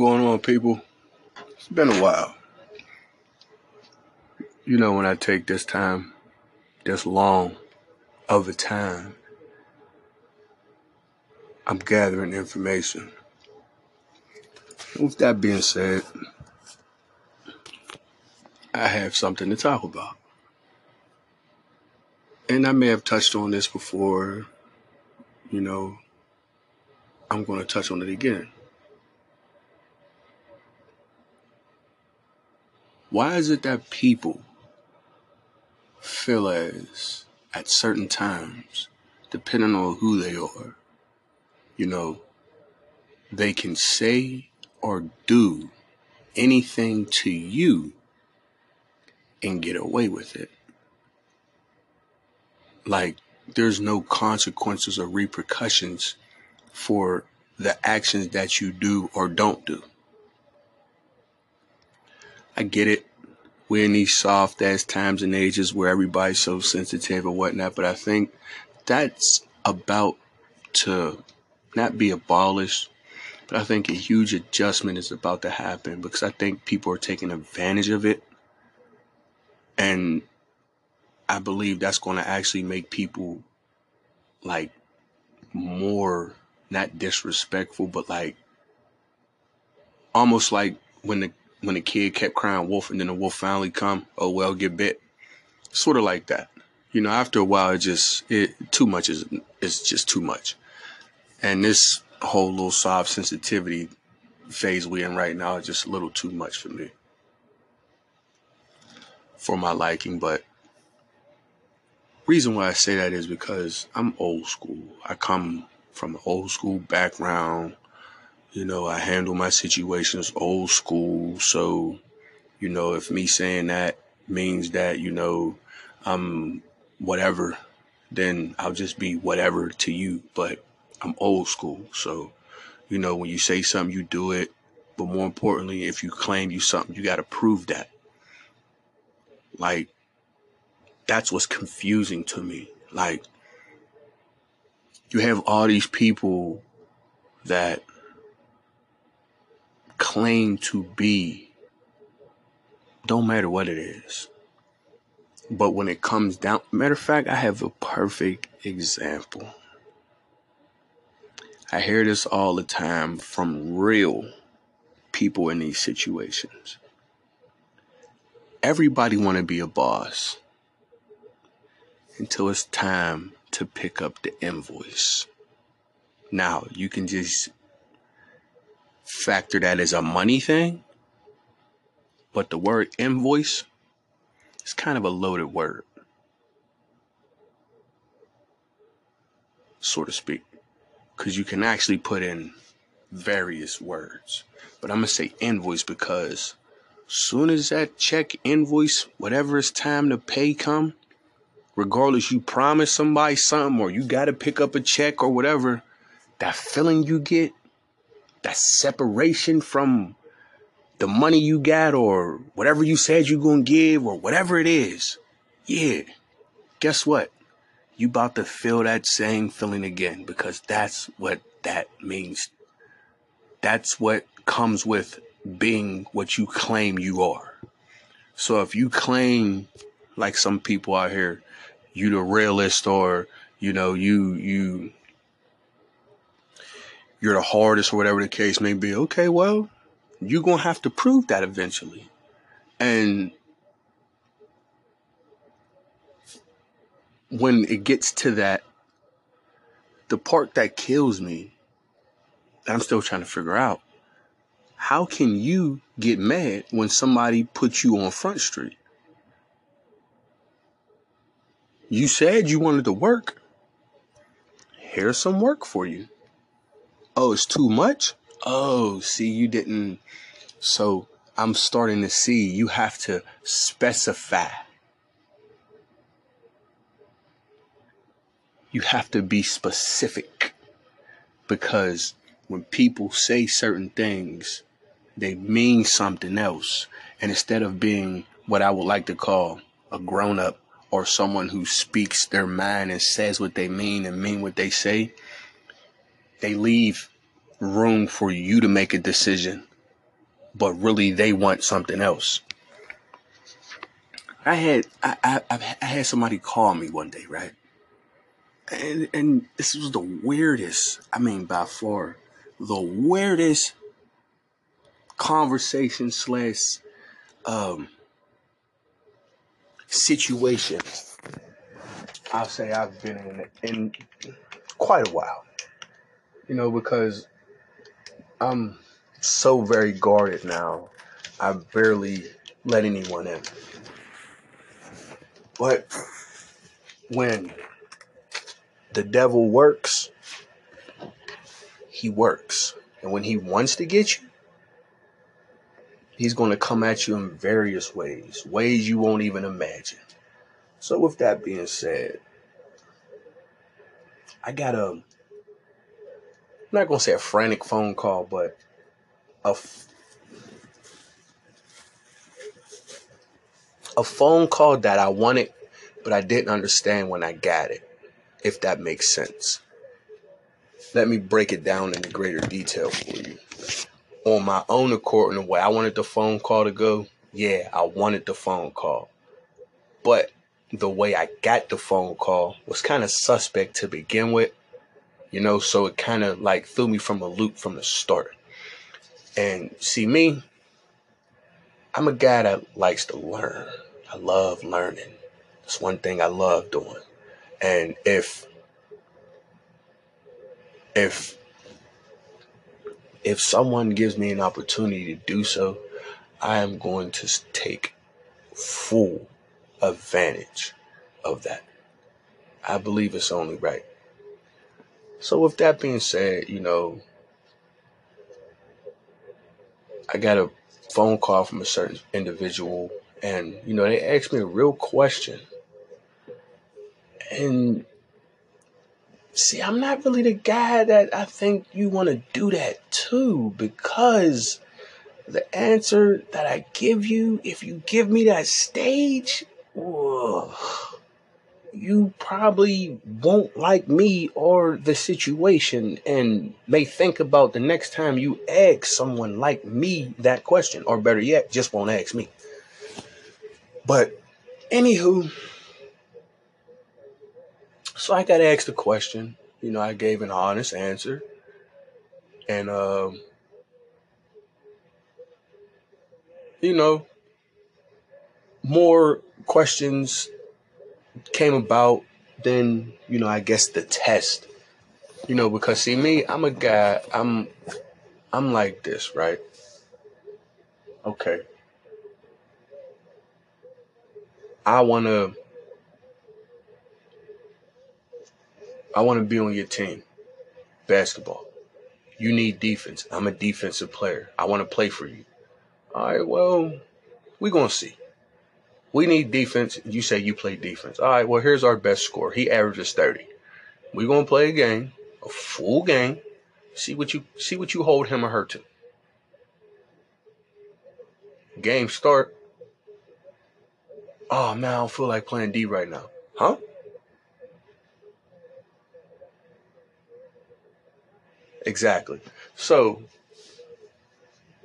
Going on, people? It's been a while. You know, when I take this time this long of a time, I'm gathering information. With that being said, I have something to talk about. And I may have touched on this before, you know, I'm going to touch on it again. Why is it that people feel as at certain times, depending on who they are, you know, they can say or do anything to you and get away with it. Like, there's no consequences or repercussions for the actions that you do or don't do. I get it we're in these soft ass times and ages where everybody's so sensitive and whatnot. But I think that's about to not be abolished, but I think a huge adjustment is about to happen because I think people are taking advantage of it. And I believe that's going to actually make people like more not disrespectful, but like almost like when the when the kid kept crying wolf and then the wolf finally come, oh well, get bit. Sort of like that. You know, after a while, it just it too much is it's just too much. And this whole little soft sensitivity phase we in right now is just a little too much for me, for my liking. But reason why I say that is because I'm old school. I come from an old school background. You know, I handle my situations old school. So, you know, if me saying that means that, you know, I'm whatever, then I'll just be whatever to you. But I'm old school. So, you know, when you say something, you do it. But more importantly, if you claim you something, you got to prove that. Like, that's what's confusing to me. Like, you have all these people that claim to be, don't matter what it is. But when it comes down, matter of fact, I have a perfect example. I hear this all the time from real people in these situations. Everybody want to be a boss until it's time to pick up the invoice. Now, you can just factor that as a money thing, but the word invoice is kind of a loaded word, so to speak, because you can actually put in various words. But I'm gonna say invoice because soon as that check, invoice, whatever it's time to pay come, regardless you promise somebody something or you gotta pick up a check or whatever, that feeling you get that separation from the money you got or whatever you said you're going to give or whatever it is. Yeah. Guess what? You about to feel that same feeling again because that's what that means. That's what comes with being what you claim you are. So if you claim like some people out here, you the realist or you know, you you you're the hardest or whatever the case may be. Okay, well, you're going to have to prove that eventually. And when it gets to that, the part that kills me, I'm still trying to figure out how can you get mad when somebody puts you on Front Street? You said you wanted to work. here's some work for you. Oh, it's too much? Oh, see, you didn't. So I'm starting to see you have to specify. You have to be specific because when people say certain things, they mean something else. And instead of being what I would like to call a grown up or someone who speaks their mind and says what they mean and mean what they say, they leave room for you to make a decision, but really they want something else. I had I, I, I had somebody call me one day, right? And and this was the weirdest, I mean by far, the weirdest conversation slash um situation I'll say I've been in in quite a while. You know, because I'm so very guarded now. I barely let anyone in. But when the devil works, he works. And when he wants to get you, he's going to come at you in various ways, ways you won't even imagine. So, with that being said, I got a, I'm not to say a frantic phone call, but a, a phone call that I wanted, but I didn't understand when I got it, if that makes sense. Let me break it down in greater detail for you on my own accord in the way I wanted the phone call to go, yeah, I wanted the phone call. But the way I got the phone call was kind of suspect to begin with, you know, so it kind of like threw me from a loop from the start. And see, me, I'm a guy that likes to learn. I love learning. That's one thing I love doing. And if, if if someone gives me an opportunity to do so, I am going to take full advantage of that. I believe it's only right. So, with that being said, you know, I got a phone call from a certain individual, and, you know, they asked me a real question. And See, I'm not really the guy that I think you want to do that to because the answer that I give you, if you give me that stage, ugh, you probably won't like me or the situation and may think about the next time you ask someone like me that question, or better yet, just won't ask me. But, anywho, so I got asked a question. You know, I gave an honest answer. And, um, you know, more questions came about then, you know, I guess the test. You know, because see me, I'm a guy, I'm I'm like this, right? Okay. I want to I want to be on your team. Basketball. You need defense. I'm a defensive player. I want to play for you. All right, well, we're going to see. We need defense. You say you play defense. All right, well, here's our best score. He averages 30. We're going to play a game, a full game. See what you see what you hold him or her to. Game start. Oh man, I don't feel like playing D right now. Huh? Exactly. So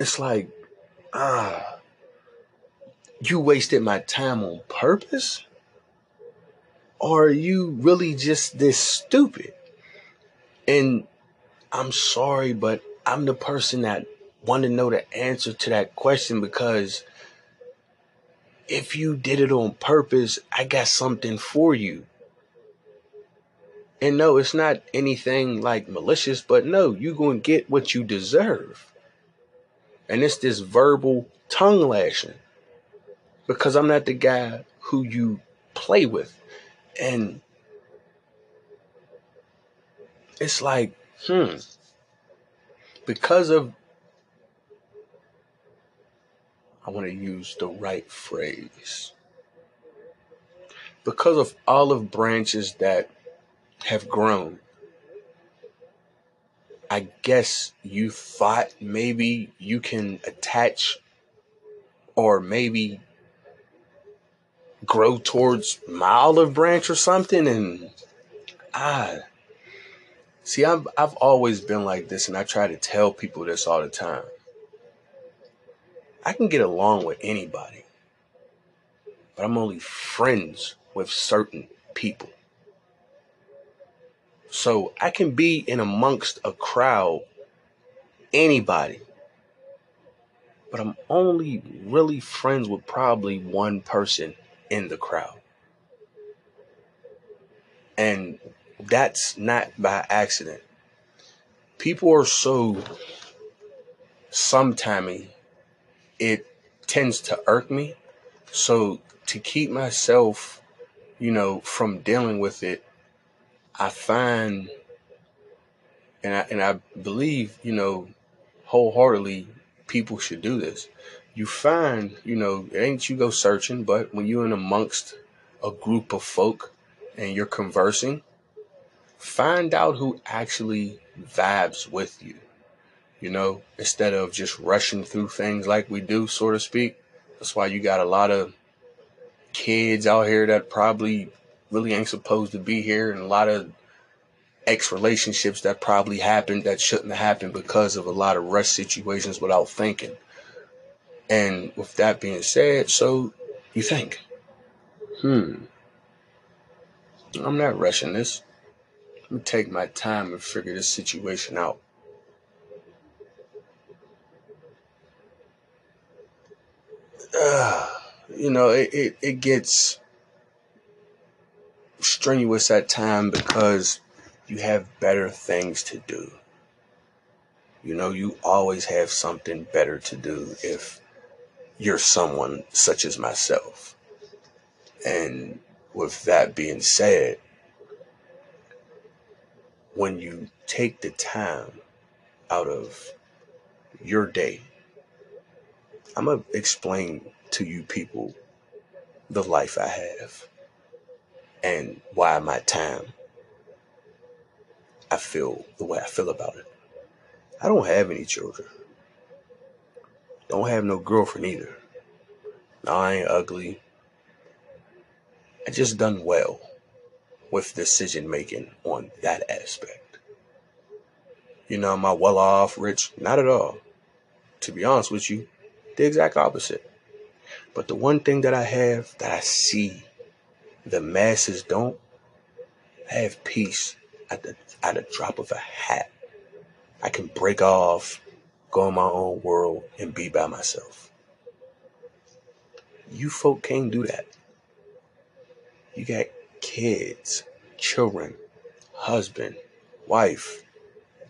it's like, ah, you wasted my time on purpose? Or are you really just this stupid? And I'm sorry, but I'm the person that want to know the answer to that question because if you did it on purpose, I got something for you. And no, it's not anything like malicious, but no, you're going to get what you deserve. And it's this verbal tongue lashing because I'm not the guy who you play with. And it's like, hmm, because of, I want to use the right phrase, because of olive branches that have grown. I guess you thought maybe you can attach or maybe grow towards my olive branch or something and I see I've I've always been like this and I try to tell people this all the time. I can get along with anybody. But I'm only friends with certain people. So I can be in amongst a crowd anybody. But I'm only really friends with probably one person in the crowd. And that's not by accident. People are so sometimes it tends to irk me. So to keep myself, you know, from dealing with it, I find and I and I believe, you know, wholeheartedly people should do this you find, you know, ain't you go searching, but when you're in amongst a group of folk and you're conversing, find out who actually vibes with you. You know, instead of just rushing through things like we do, so to speak. That's why you got a lot of kids out here that probably really ain't supposed to be here, and a lot of ex relationships that probably happened that shouldn't have happened because of a lot of rush situations without thinking. And with that being said, so you think, hmm, I'm not rushing this. Let me take my time and figure this situation out. Uh, you know, it, it, it gets strenuous at time because you have better things to do. You know, you always have something better to do if you're someone such as myself. And with that being said, when you take the time out of your day, I'm going to explain to you people the life I have and why my time I feel the way I feel about it. I don't have any children. Don't have no girlfriend either. No, I ain't ugly. I just done well with decision making on that aspect. You know, am I well off, rich? Not at all. To be honest with you, the exact opposite. But the one thing that I have that I see the masses don't, I have peace at the at a drop of a hat. I can break off go in my own world and be by myself. You folk can't do that. You got kids, children, husband, wife,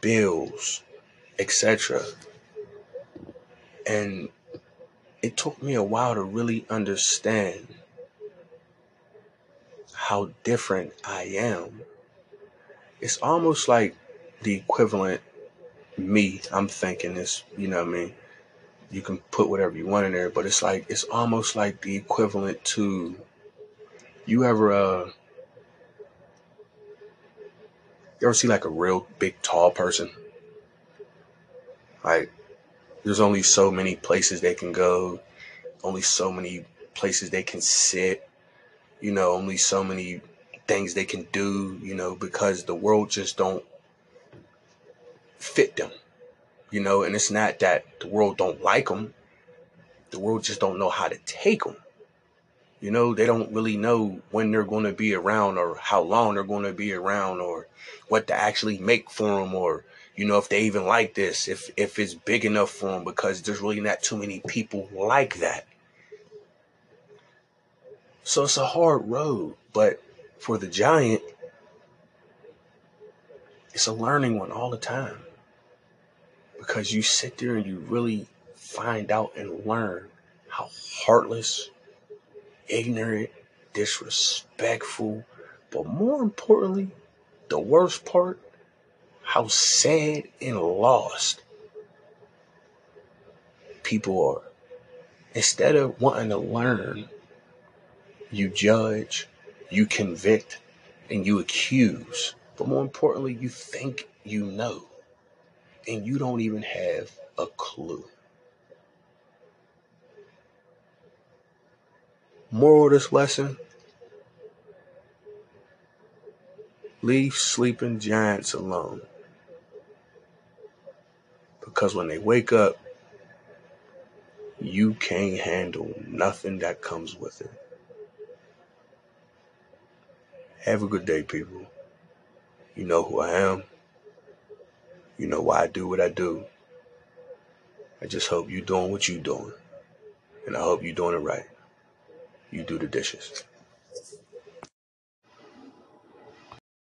bills, etc. And it took me a while to really understand how different I am. It's almost like the equivalent me, I'm thinking this, you know what I mean? You can put whatever you want in there, but it's like it's almost like the equivalent to you ever uh you ever see like a real big tall person? Like there's only so many places they can go, only so many places they can sit, you know, only so many things they can do, you know, because the world just don't fit them, you know, and it's not that the world don't like them. The world just don't know how to take them. You know, they don't really know when they're going to be around or how long they're going to be around or what to actually make for them or, you know, if they even like this, if, if it's big enough for them because there's really not too many people like that. So it's a hard road, but for the giant, it's a learning one all the time because you sit there and you really find out and learn how heartless, ignorant, disrespectful, but more importantly, the worst part, how sad and lost people are. Instead of wanting to learn, you judge, you convict, and you accuse. But more importantly, you think you know, and you don't even have a clue. Moral of this lesson Leave sleeping giants alone. Because when they wake up, you can't handle nothing that comes with it. Have a good day, people. You know who I am. You know why I do what I do. I just hope you're doing what you're doing. And I hope you're doing it right. You do the dishes.